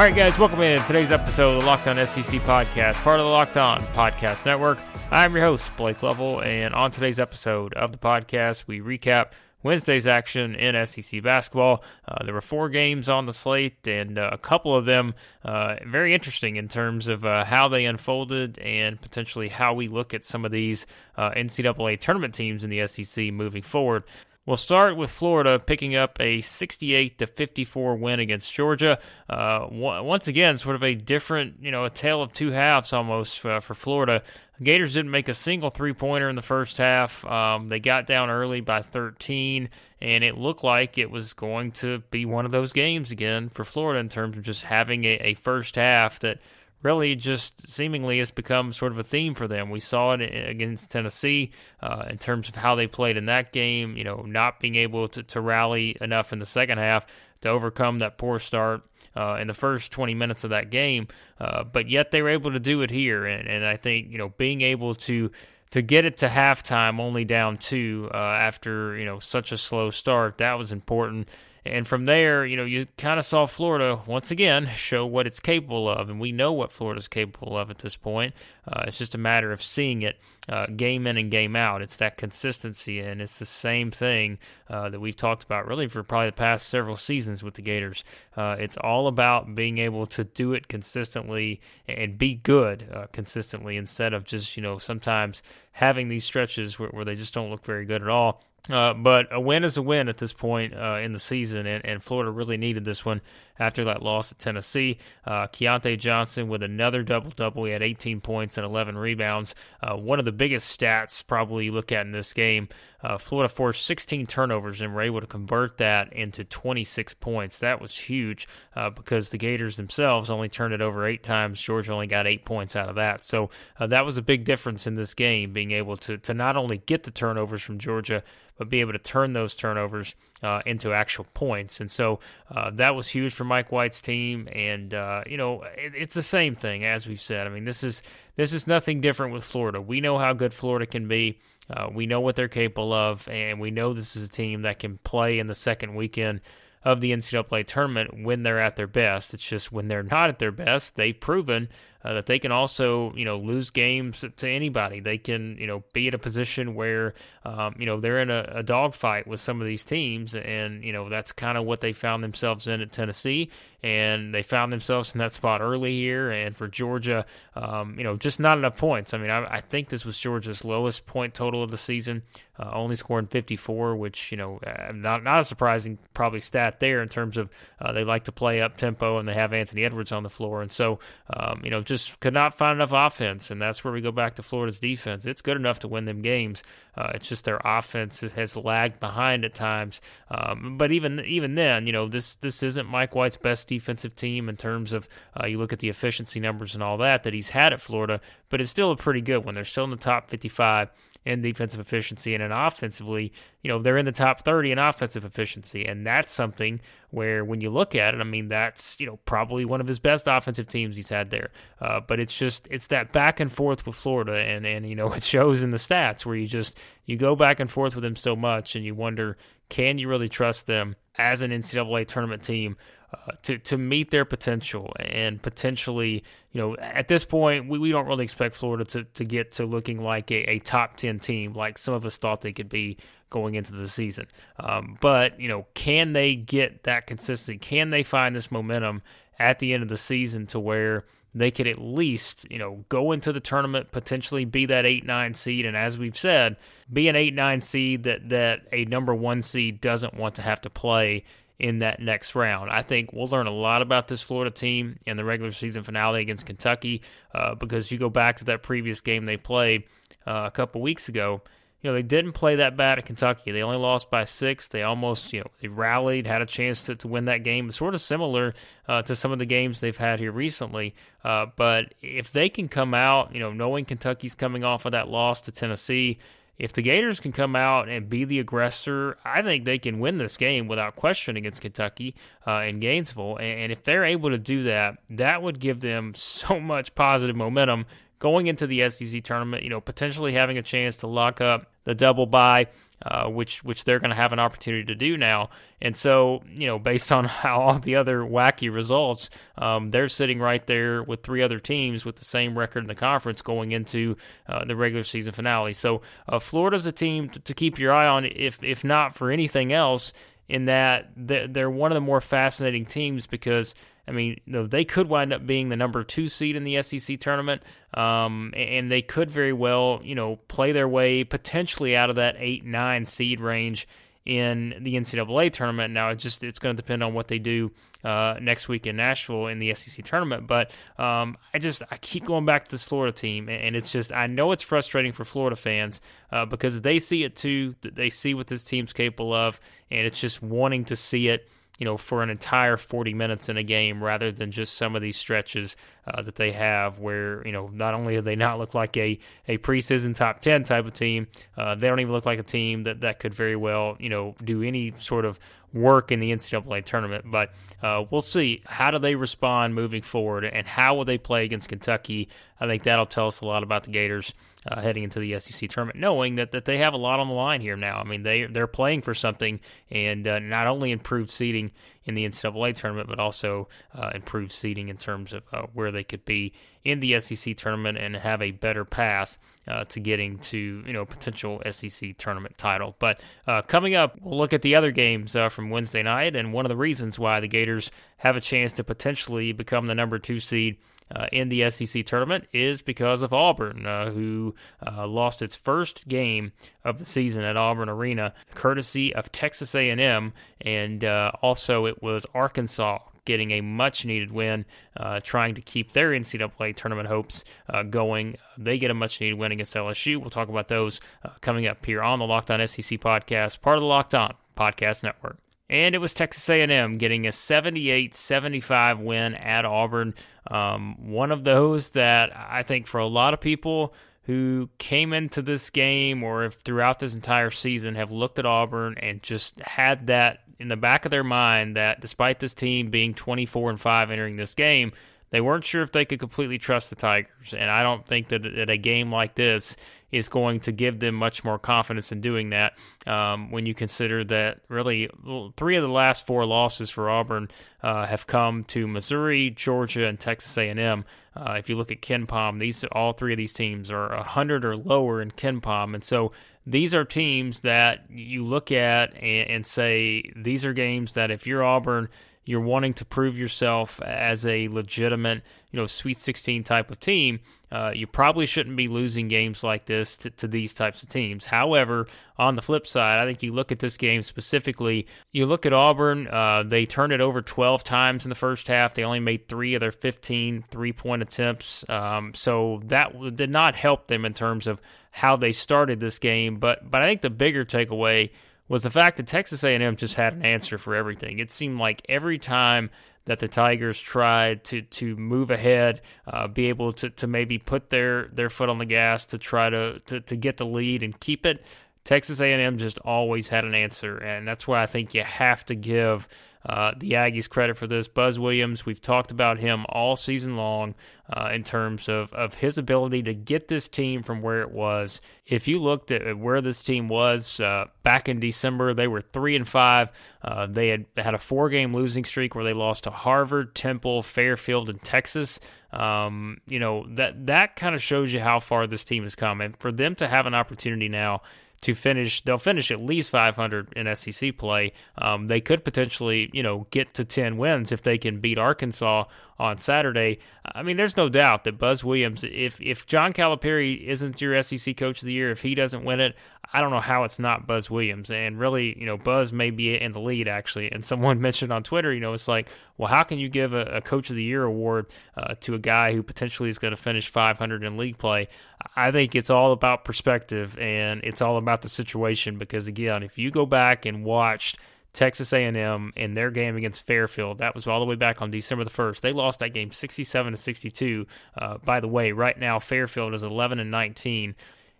All right, guys, welcome in today's episode of the Locked On SEC podcast, part of the Locked On Podcast Network. I'm your host, Blake Lovell, and on today's episode of the podcast, we recap Wednesday's action in SEC basketball. Uh, there were four games on the slate, and uh, a couple of them uh, very interesting in terms of uh, how they unfolded and potentially how we look at some of these uh, NCAA tournament teams in the SEC moving forward. We'll start with Florida picking up a 68 to 54 win against Georgia. Uh, once again, sort of a different, you know, a tale of two halves almost for, for Florida. Gators didn't make a single three pointer in the first half. Um, they got down early by 13, and it looked like it was going to be one of those games again for Florida in terms of just having a, a first half that really just seemingly has become sort of a theme for them. We saw it against Tennessee uh, in terms of how they played in that game, you know, not being able to, to rally enough in the second half to overcome that poor start uh, in the first 20 minutes of that game. Uh, but yet they were able to do it here. And, and I think, you know, being able to to get it to halftime only down two uh, after you know such a slow start that was important and from there, you know, you kind of saw Florida once again show what it's capable of, and we know what Florida's capable of at this point. Uh, it's just a matter of seeing it uh, game in and game out. It's that consistency, and it's the same thing uh, that we've talked about really for probably the past several seasons with the Gators. Uh, it's all about being able to do it consistently and be good uh, consistently instead of just you know sometimes having these stretches where, where they just don't look very good at all. Uh, but a win is a win at this point uh, in the season, and, and, Florida really needed this one after that loss at Tennessee. Uh, Keyontae Johnson with another double double. He had 18 points and 11 rebounds. Uh, one of the biggest stats probably you look at in this game. Uh, Florida forced 16 turnovers and were able to convert that into 26 points. That was huge uh, because the Gators themselves only turned it over eight times. Georgia only got eight points out of that. So uh, that was a big difference in this game, being able to, to not only get the turnovers from Georgia, but be able to turn those turnovers uh, into actual points. And so uh, that was huge for Mike White's team. And uh, you know, it, it's the same thing as we've said. I mean, this is this is nothing different with Florida. We know how good Florida can be. Uh, we know what they're capable of, and we know this is a team that can play in the second weekend of the NCAA tournament when they're at their best. It's just when they're not at their best, they've proven uh, that they can also, you know, lose games to anybody. They can, you know, be in a position where, um, you know, they're in a, a dogfight with some of these teams, and you know that's kind of what they found themselves in at Tennessee, and they found themselves in that spot early here. And for Georgia, um, you know, just not enough points. I mean, I, I, think this was Georgia's lowest point total of the season, uh, only scoring 54, which you know, uh, not not a surprising probably stat there in terms of uh, they like to play up tempo and they have Anthony Edwards on the floor, and so um, you know, just could not find enough offense, and that's where we go back to Florida's defense. It's good enough to win them games. Uh, it's just their offense has lagged behind at times. Um, but even even then, you know, this this isn't Mike White's best defensive team in terms of uh, you look at the efficiency numbers and all that that he's had at Florida, but it's still a pretty good one. They're still in the top 55 in defensive efficiency and in offensively, you know, they're in the top 30 in offensive efficiency. And that's something where when you look at it, I mean, that's, you know, probably one of his best offensive teams he's had there. Uh, but it's just, it's that back and forth with Florida. And, and, you know, it shows in the stats where you just, you go back and forth with them so much and you wonder, can you really trust them as an NCAA tournament team uh, to to meet their potential and potentially, you know, at this point we, we don't really expect Florida to, to get to looking like a, a top ten team like some of us thought they could be going into the season. Um, but you know, can they get that consistency? Can they find this momentum at the end of the season to where they could at least, you know, go into the tournament, potentially be that 8 9 seed. And as we've said, be an 8 9 seed that, that a number one seed doesn't want to have to play in that next round. I think we'll learn a lot about this Florida team in the regular season finale against Kentucky uh, because you go back to that previous game they played uh, a couple weeks ago. You know, they didn't play that bad at Kentucky. They only lost by six. They almost, you know, they rallied, had a chance to, to win that game. Sort of similar uh, to some of the games they've had here recently. Uh, but if they can come out, you know, knowing Kentucky's coming off of that loss to Tennessee, if the Gators can come out and be the aggressor, I think they can win this game without question against Kentucky uh, in Gainesville. And if they're able to do that, that would give them so much positive momentum going into the SEC tournament, you know, potentially having a chance to lock up the double bye, uh, which which they're going to have an opportunity to do now. And so, you know, based on how all the other wacky results, um, they're sitting right there with three other teams with the same record in the conference going into uh, the regular season finale. So, uh, Florida's a team to, to keep your eye on, if if not for anything else, in that they're one of the more fascinating teams because I mean, they could wind up being the number two seed in the SEC tournament, um, and they could very well, you know, play their way potentially out of that eight nine seed range in the NCAA tournament. Now, it's just it's going to depend on what they do uh, next week in Nashville in the SEC tournament. But um, I just I keep going back to this Florida team, and it's just I know it's frustrating for Florida fans uh, because they see it too. They see what this team's capable of, and it's just wanting to see it you know, for an entire 40 minutes in a game rather than just some of these stretches uh, that they have where, you know, not only do they not look like a, a preseason top 10 type of team, uh, they don't even look like a team that, that could very well, you know, do any sort of work in the NCAA tournament. But uh, we'll see. How do they respond moving forward and how will they play against Kentucky? I think that'll tell us a lot about the Gators uh, heading into the SEC tournament, knowing that, that they have a lot on the line here now. I mean, they they're playing for something, and uh, not only improved seeding in the NCAA tournament, but also uh, improved seeding in terms of uh, where they could be in the SEC tournament and have a better path uh, to getting to you know potential SEC tournament title. But uh, coming up, we'll look at the other games uh, from Wednesday night, and one of the reasons why the Gators have a chance to potentially become the number two seed uh, in the SEC tournament is because of Auburn, uh, who uh, lost its first game of the season at Auburn Arena, courtesy of Texas A&M, and uh, also it was Arkansas getting a much needed win, uh, trying to keep their NCAA tournament hopes uh, going. They get a much needed win against LSU. We'll talk about those uh, coming up here on the Locked On SEC podcast, part of the Locked On Podcast Network. And it was Texas A&M getting a 78-75 win at Auburn. Um, one of those that I think for a lot of people who came into this game or if throughout this entire season have looked at Auburn and just had that in the back of their mind that despite this team being 24 and 5 entering this game, they weren't sure if they could completely trust the Tigers. And I don't think that, that a game like this is going to give them much more confidence in doing that um, when you consider that really three of the last four losses for Auburn uh, have come to Missouri, Georgia, and Texas A&M. Uh, if you look at KenPom, these all three of these teams are 100 or lower in KenPom, and so these are teams that you look at and, and say these are games that if you're Auburn – you're wanting to prove yourself as a legitimate, you know, Sweet 16 type of team, uh, you probably shouldn't be losing games like this to, to, these types of teams. However, on the flip side, I think you look at this game specifically. You look at Auburn; uh, they turned it over 12 times in the first half. They only made three of their 15 three-point attempts, um, so that did not help them in terms of how they started this game. But but I think the bigger takeaway was the fact that Texas A&M just had an answer for everything. It seemed like every time that the Tigers tried to to move ahead, uh, be able to, to maybe put their, their foot on the gas to try to, to, to get the lead and keep it. Texas A&M just always had an answer, and that's why I think you have to give uh, the Aggies credit for this. Buzz Williams, we've talked about him all season long uh, in terms of, of his ability to get this team from where it was. If you looked at where this team was uh, back in December, they were three and five. Uh, they had had a four game losing streak where they lost to Harvard, Temple, Fairfield, and Texas. Um, you know that that kind of shows you how far this team has come, and for them to have an opportunity now to finish. They'll finish at least 500 in SEC play. Um, they could potentially, you know, get to 10 wins if they can beat Arkansas on Saturday. I mean, there's no doubt that Buzz Williams, if if John Calipari isn't your SEC Coach of the Year, if he doesn't win it, I don't know how it's not Buzz Williams. And really, you know, Buzz may be in the lead actually. And someone mentioned on Twitter, you know, it's like, well, how can you give a, a Coach of the Year award uh, to a guy who potentially is going to finish 500 in league play? I think it's all about perspective and it's all about the situation because again, if you go back and watched Texas A&M in their game against Fairfield. That was all the way back on December the 1st. They lost that game 67 to 62. Uh, by the way, right now Fairfield is 11 and 19.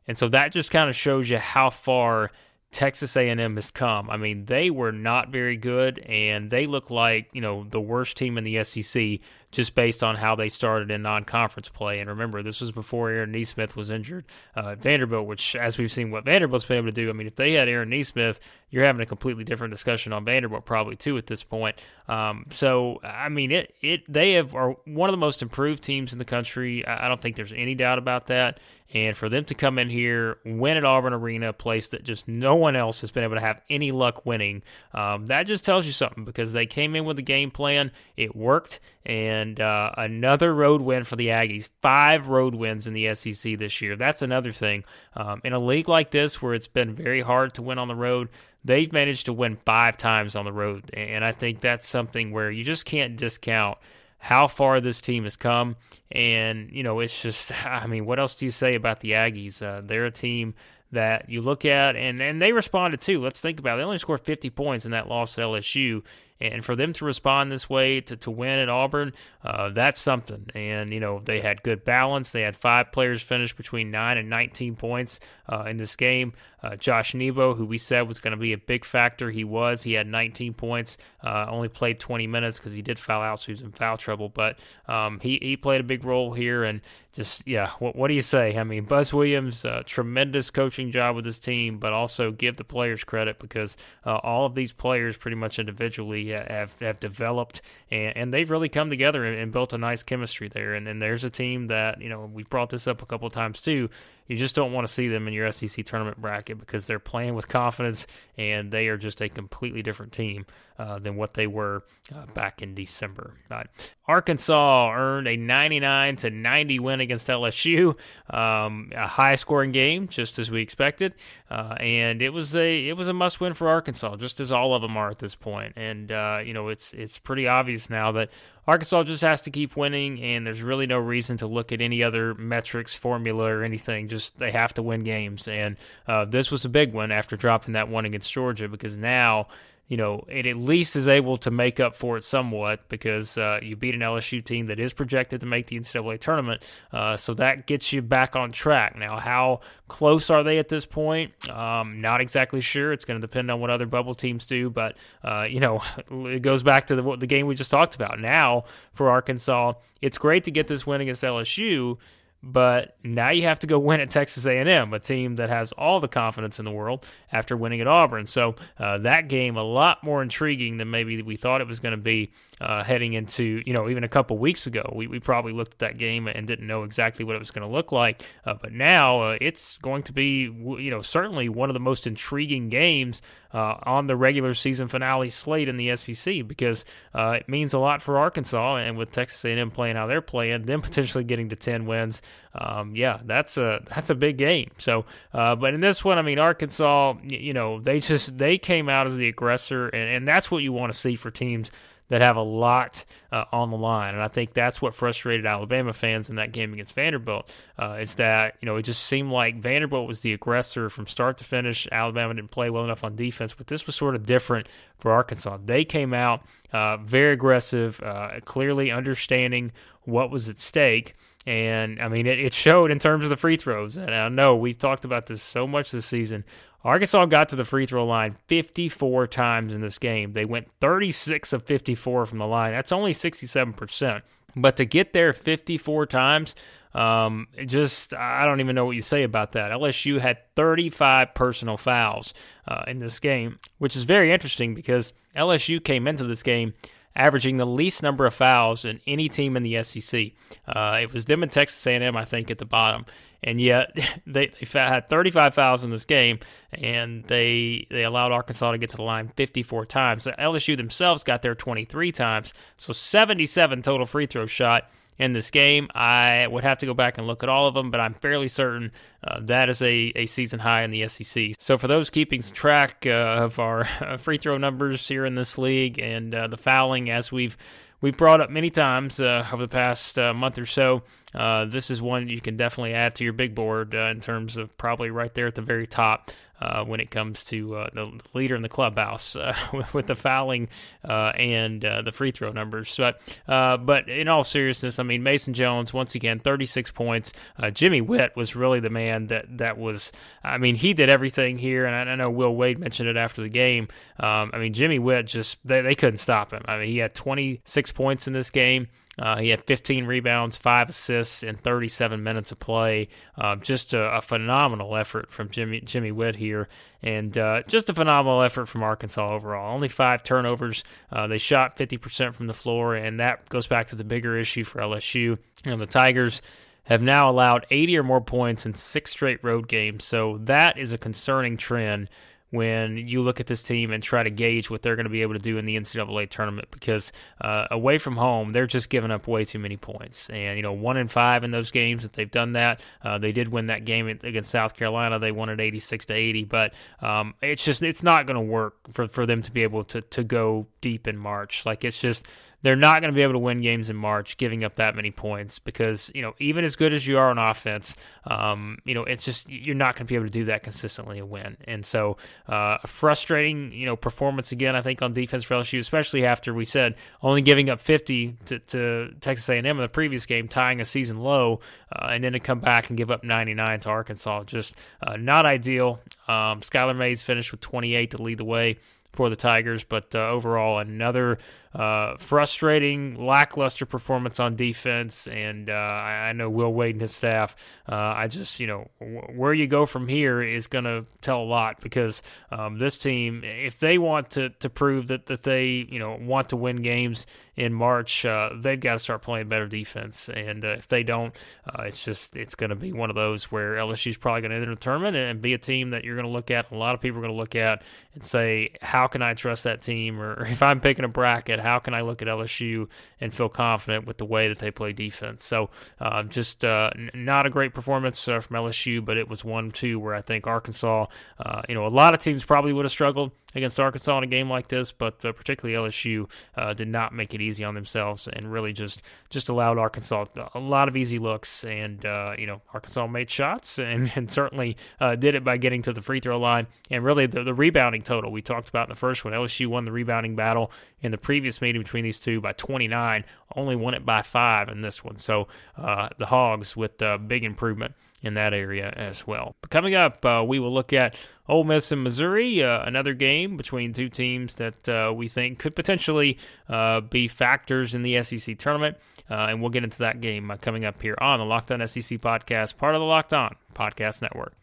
And so that just kind of shows you how far Texas A&M has come. I mean, they were not very good, and they look like you know the worst team in the SEC just based on how they started in non-conference play. And remember, this was before Aaron Nesmith was injured uh, Vanderbilt, which, as we've seen, what Vanderbilt's been able to do. I mean, if they had Aaron Nesmith, you're having a completely different discussion on Vanderbilt probably too at this point. Um, so, I mean, it it they have are one of the most improved teams in the country. I, I don't think there's any doubt about that. And for them to come in here, win at Auburn Arena, a place that just no one else has been able to have any luck winning, um, that just tells you something because they came in with a game plan. It worked. And uh, another road win for the Aggies. Five road wins in the SEC this year. That's another thing. Um, in a league like this where it's been very hard to win on the road, they've managed to win five times on the road. And I think that's something where you just can't discount how far this team has come. And, you know, it's just, I mean, what else do you say about the Aggies? Uh, they're a team that you look at, and, and they responded too. Let's think about it. They only scored 50 points in that loss at LSU. And for them to respond this way to, to win at Auburn, uh, that's something. And, you know, they had good balance. They had five players finish between 9 and 19 points uh, in this game. Uh, Josh Nebo, who we said was going to be a big factor, he was. He had 19 points, uh, only played 20 minutes because he did foul out, so he was in foul trouble. But um, he, he played a big role here. And just, yeah, what, what do you say? I mean, Buzz Williams, uh, tremendous coaching job with his team, but also give the players credit because uh, all of these players, pretty much individually, have, have developed and, and they've really come together and, and built a nice chemistry there. And then there's a team that, you know, we've brought this up a couple times too you just don't want to see them in your SEC tournament bracket because they're playing with confidence and they are just a completely different team uh, than what they were uh, back in December. Right. Arkansas earned a 99 to 90 win against LSU, um, a high scoring game, just as we expected, uh, and it was a it was a must win for Arkansas, just as all of them are at this point. And uh, you know it's it's pretty obvious now that Arkansas just has to keep winning, and there's really no reason to look at any other metrics, formula, or anything. Just they have to win games, and uh, this was a big one after dropping that one against Georgia because now you know, it at least is able to make up for it somewhat because uh, you beat an LSU team that is projected to make the NCAA tournament. Uh, so that gets you back on track. Now, how close are they at this point? Um, not exactly sure. It's going to depend on what other bubble teams do. But, uh, you know, it goes back to the, the game we just talked about. Now, for Arkansas, it's great to get this win against LSU but now you have to go win at Texas A&M, a team that has all the confidence in the world after winning at Auburn. So uh, that game a lot more intriguing than maybe we thought it was going to be uh, heading into you know even a couple weeks ago. We, we probably looked at that game and didn't know exactly what it was going to look like, uh, but now uh, it's going to be you know certainly one of the most intriguing games uh, on the regular season finale slate in the SEC because uh, it means a lot for Arkansas and with Texas A&M playing how they're playing, them potentially getting to ten wins. Um, yeah, that's a that's a big game. So, uh, but in this one, I mean, Arkansas, you know, they just they came out as the aggressor, and, and that's what you want to see for teams that have a lot uh, on the line. And I think that's what frustrated Alabama fans in that game against Vanderbilt uh, is that, you know, it just seemed like Vanderbilt was the aggressor from start to finish. Alabama didn't play well enough on defense, but this was sort of different for Arkansas. They came out uh, very aggressive, uh, clearly understanding what was at stake. And I mean, it, it showed in terms of the free throws. And I know we've talked about this so much this season. Arkansas got to the free throw line 54 times in this game. They went 36 of 54 from the line. That's only 67%. But to get there 54 times, um, just I don't even know what you say about that. LSU had 35 personal fouls uh, in this game, which is very interesting because LSU came into this game averaging the least number of fouls in any team in the SEC. Uh, it was them and Texas A&M, I think, at the bottom and yet they, they had 35 fouls in this game, and they they allowed Arkansas to get to the line 54 times. LSU themselves got there 23 times, so 77 total free throw shot in this game. I would have to go back and look at all of them, but I'm fairly certain uh, that is a, a season high in the SEC. So for those keeping track uh, of our free throw numbers here in this league and uh, the fouling, as we've we've brought up many times uh, over the past uh, month or so. Uh, this is one you can definitely add to your big board uh, in terms of probably right there at the very top uh, when it comes to uh, the leader in the clubhouse uh, with the fouling uh, and uh, the free throw numbers. But but in all seriousness, I mean Mason Jones once again 36 points. Jimmy Whitt was really the man that that was. I mean he did everything here, and I, I know Will Wade mentioned it after the game. Um, I mean Jimmy Whitt just they, they couldn't stop him. I mean he had 26 points in this game. Uh, he had 15 rebounds, five assists in 37 minutes of play. Uh, just a, a, phenomenal effort from Jimmy Jimmy Whitt here, and uh, just a phenomenal effort from Arkansas overall. Only five turnovers. Uh, they shot 50% from the floor, and that goes back to the bigger issue for LSU. And the Tigers have now allowed 80 or more points in six straight road games, so that is a concerning trend when you look at this team and try to gauge what they're going to be able to do in the NCAA tournament because uh, away from home, they're just giving up way too many points. And, you know, one in five in those games that they've done that. Uh, they did win that game against South Carolina. They won it 86 to 80, but um, it's just, it's not going to work for, for them to be able to, to go deep in March. Like, it's just, they're not going to be able to win games in March giving up that many points because, you know, even as good as you are on offense, um, you know, it's just, you're not going to be able to do that consistently and win. And so, uh, frustrating, you know, performance again, I think, on defense for LSU, especially after we said only giving up 50 to, to Texas A&M in the previous game, tying a season low, uh, and then to come back and give up 99 to Arkansas. Just uh, not ideal. Um, Skylar Mays finished with 28 to lead the way for the Tigers, but uh, overall another uh, frustrating, lackluster performance on defense. And uh, I, know Will Wade and his staff. Uh, I just, you know, w- where you go from here is going to tell a lot because um, this team, if they want to, to prove that, that they, you know, want to win games in March, uh, they've got to start playing better defense. And uh, if they don't, uh, it's just it's going to be one of those where LSU is probably going to enter the tournament and be a team that you're going to look at. A lot of people are going to look at and say, how can I trust that team? Or if I'm picking a bracket how can I look at LSU and feel confident with the way that they play defense? So uh, just uh, n- not a great performance uh, from LSU, but it was one too where I think Arkansas, uh, you know, a lot of teams probably would have struggled against Arkansas in a game like this, but uh, particularly LSU uh, did not make it easy on themselves and really just just allowed Arkansas a lot of easy looks. And uh, you know, Arkansas made shots and, and certainly uh, did it by getting to the free throw line. And really, the, the rebounding total we talked about in the first one, LSU won the rebounding battle in the previous meeting between these two by 29, only won it by five in this one. So uh, the Hogs with uh, big improvement in that area as well. But coming up, uh, we will look at Ole Miss and Missouri, uh, another game between two teams that uh, we think could potentially uh, be factors in the SEC tournament. Uh, and we'll get into that game uh, coming up here on the Locked On SEC podcast, part of the Locked On Podcast Network.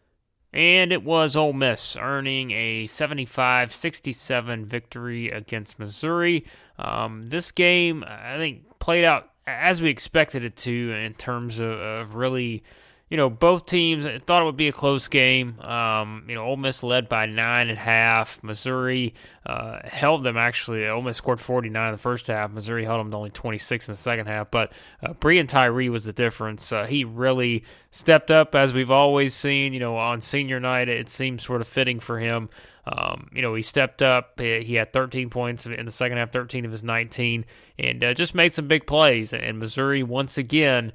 And it was Ole Miss earning a 75 67 victory against Missouri. Um, this game, I think, played out as we expected it to in terms of, of really you know, both teams thought it would be a close game. Um, you know, Ole Miss led by nine and a half. Missouri uh, held them actually. Ole Miss scored 49 in the first half. Missouri held them to only 26 in the second half. But uh, Breein Tyree was the difference. Uh, he really stepped up, as we've always seen. You know, on senior night, it seemed sort of fitting for him. Um, you know, he stepped up. He had 13 points in the second half, 13 of his 19, and uh, just made some big plays. And Missouri, once again,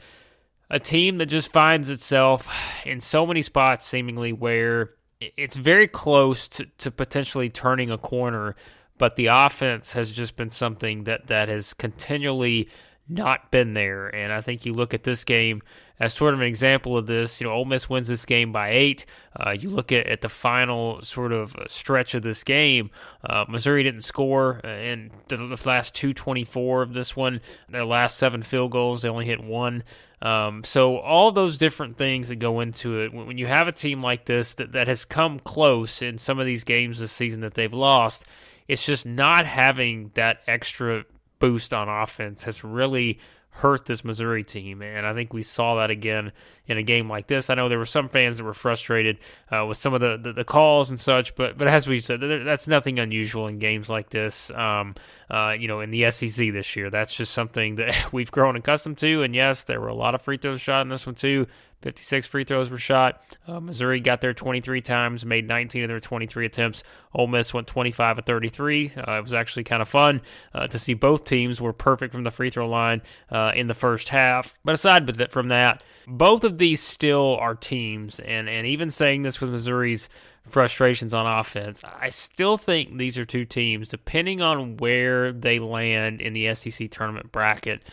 a team that just finds itself in so many spots seemingly where it's very close to, to potentially turning a corner, but the offense has just been something that, that has continually not been there. And I think you look at this game as sort of an example of this. You know, Ole Miss wins this game by eight. Uh, you look at, at the final sort of stretch of this game. Uh, Missouri didn't score in the, the last two twenty four of this one. Their last seven field goals, they only hit one. Um, so all those different things that go into it. When you have a team like this that, that has come close in some of these games this season that they've lost, it's just not having that extra boost on offense has really hurt this Missouri team. And I think we saw that again in a game like this. I know there were some fans that were frustrated uh, with some of the, the, the, calls and such, but but as we said, that's nothing unusual in games like this. Um, uh, you know, in the SEC this year, that's just something that we've grown accustomed to. And yes, there were a lot of free throws shot in this one too. 56 free throws were shot. Uh, Missouri got there 23 times, made 19 of their 23 attempts. Ole Miss went 25 of 33. Uh, it was actually kind of fun uh, to see both teams were perfect from the free throw line uh, in the first half. But aside from that, both of these still are teams, and, and even saying this with Missouri's frustrations on offense. I still think these are two teams, depending on where they land in the SEC tournament bracket,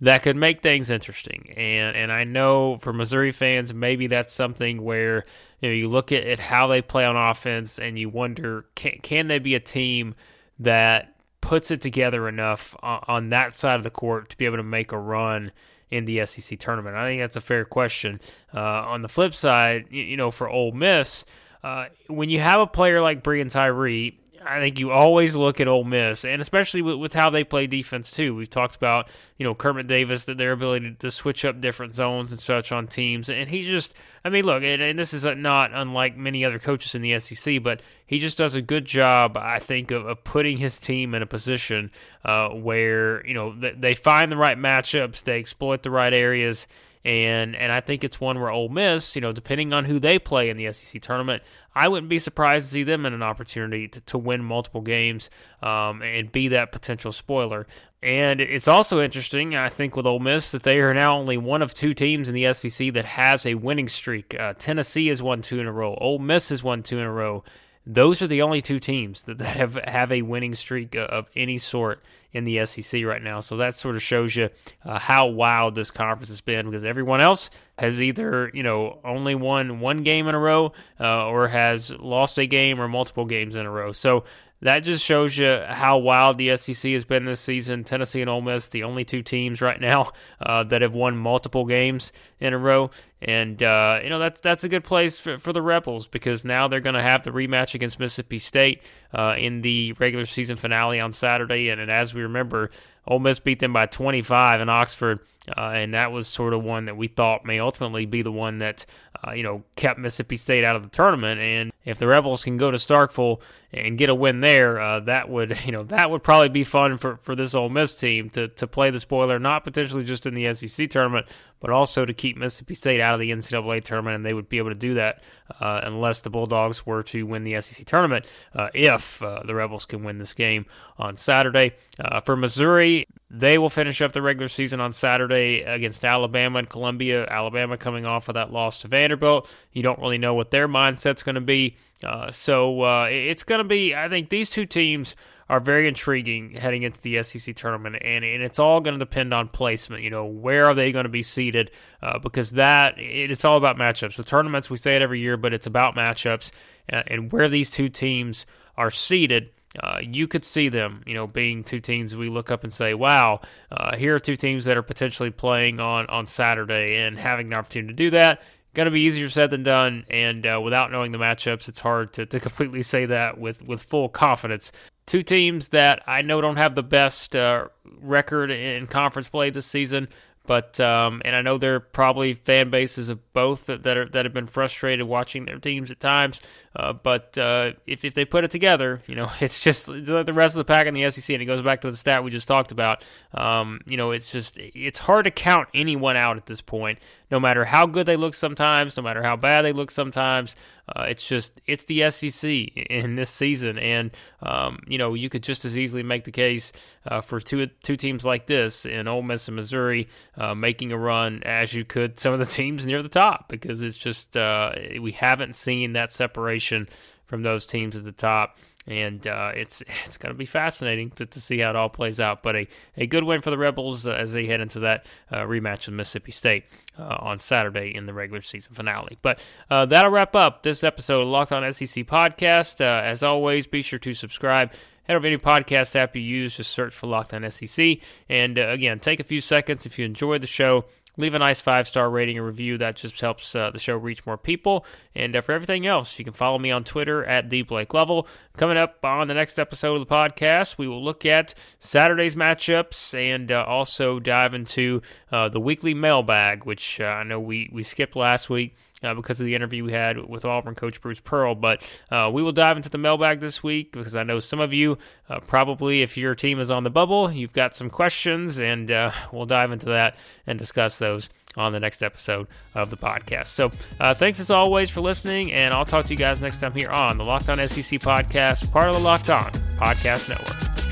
that could make things interesting. And and I know for Missouri fans, maybe that's something where you know you look at, at how they play on offense and you wonder can can they be a team that puts it together enough on, on that side of the court to be able to make a run in the SEC tournament? I think that's a fair question. Uh, on the flip side, you, you, know, for Ole Miss, uh, when you have a player like Breein Tyree, I think you always look at Ole Miss, and especially with, with, how they play defense too. We've talked about you know Kermit Davis that their ability to switch up different zones and such on teams, and he just I mean look, and, and this is not unlike many other coaches in the SEC, but he just does a good job, I think, of, of putting his team in a position uh, where you know they find the right matchups, they exploit the right areas and and I think it's one where Ole Miss, you know, depending on who they play in the SEC tournament, I wouldn't be surprised to see them in an opportunity to, to win multiple games um, and be that potential spoiler. And it's also interesting, I think, with Ole Miss that they are now only one of two teams in the SEC that has a winning streak. Uh, Tennessee has won two in a row. Ole Miss has won two in a row. Those are the only two teams that, that have have a winning streak of any sort in the SEC right now. So that sort of shows you uh, how wild this conference has been because everyone else has either you know only won one game in a row uh, or has lost a game or multiple games in a row. So that just shows you how wild the SEC has been this season. Tennessee and Ole Miss, the only two teams right now uh, that have won multiple games in a row, and uh, you know that's that's a good place for, for the Rebels because now they're going to have the rematch against Mississippi State uh, in the regular season finale on Saturday, and, and as we remember, Ole Miss beat them by 25 in Oxford, uh, and that was sort of one that we thought may ultimately be the one that uh, you know kept Mississippi State out of the tournament. And if the Rebels can go to Starkville and get a win there, uh, that would you know that would probably be fun for, for this Ole Miss team to to play the spoiler, not potentially just in the SEC tournament, but also to keep Mississippi State out of the NCAA tournament, and they would be able to do that uh, unless the Bulldogs were to win the SEC tournament. Uh, if uh, the Rebels can win this game on Saturday, uh, for Missouri, they will finish up the regular season on Saturday against Alabama and Columbia. Alabama coming off of that loss to Vanderbilt. You don't really know what their mindset's going to be, uh, so uh, it's going to be. I think these two teams are very intriguing heading into the SEC tournament, and, and it's all going to depend on placement. You know, where are they going to be seated? Uh, because that it, it's all about matchups. With tournaments, we say it every year, but it's about matchups and, and where these two teams are seated. Uh, you could see them, you know, being two teams we look up and say, "Wow, uh, here are two teams that are potentially playing on on Saturday and having an opportunity to do that." Going to be easier said than done, and uh, without knowing the matchups, it's hard to, to completely say that with with full confidence. Two teams that I know don't have the best uh, record in conference play this season, but um, and I know there are probably fan bases of both that, that, are that have been frustrated watching their teams at times. Uh, but uh, if, if they put it together, you know, it's just the rest of the pack in the SEC, and it goes back to the stat we just talked about. Um, you know, it's just it's hard to count anyone out at this point, no matter how good they look sometimes, no matter how bad they look sometimes. Uh, it's just it's the SEC in this season, and um, you know you could just as easily make the case uh, for two two teams like this in Ole Miss and Missouri uh, making a run as you could some of the teams near the top because it's just uh, we haven't seen that separation from those teams at the top and uh, it's it's going to be fascinating to, to see how it all plays out. But a, a good win for the Rebels uh, as they head into that uh, rematch with Mississippi State uh, on Saturday in the regular season finale. But uh, that'll wrap up this episode of Locked On SEC podcast. Uh, as always, be sure to subscribe. Head over to any podcast app you use, just search for Locked On SEC. And again, take a few seconds if you enjoy the show leave a nice five star rating and review. That just helps uh, the show reach more people. And uh, for everything else, you can follow me on Twitter at the Blake Lovell. Coming up on the next episode of the podcast, we will look at Saturday's matchups and uh, also dive into uh, the weekly mailbag, which uh, I know we, we skipped last week uh, because of the interview we had with Auburn coach Bruce Pearl. But uh, we will dive into the mailbag this week because I know some of you uh, probably, if your team is on the bubble, you've got some questions, and uh, we'll dive into that and discuss those on the next episode of the podcast. So uh, thanks as always for listening, and I'll talk to you guys next time here on the Locked On SEC podcast, part of the Locked On Podcast Network.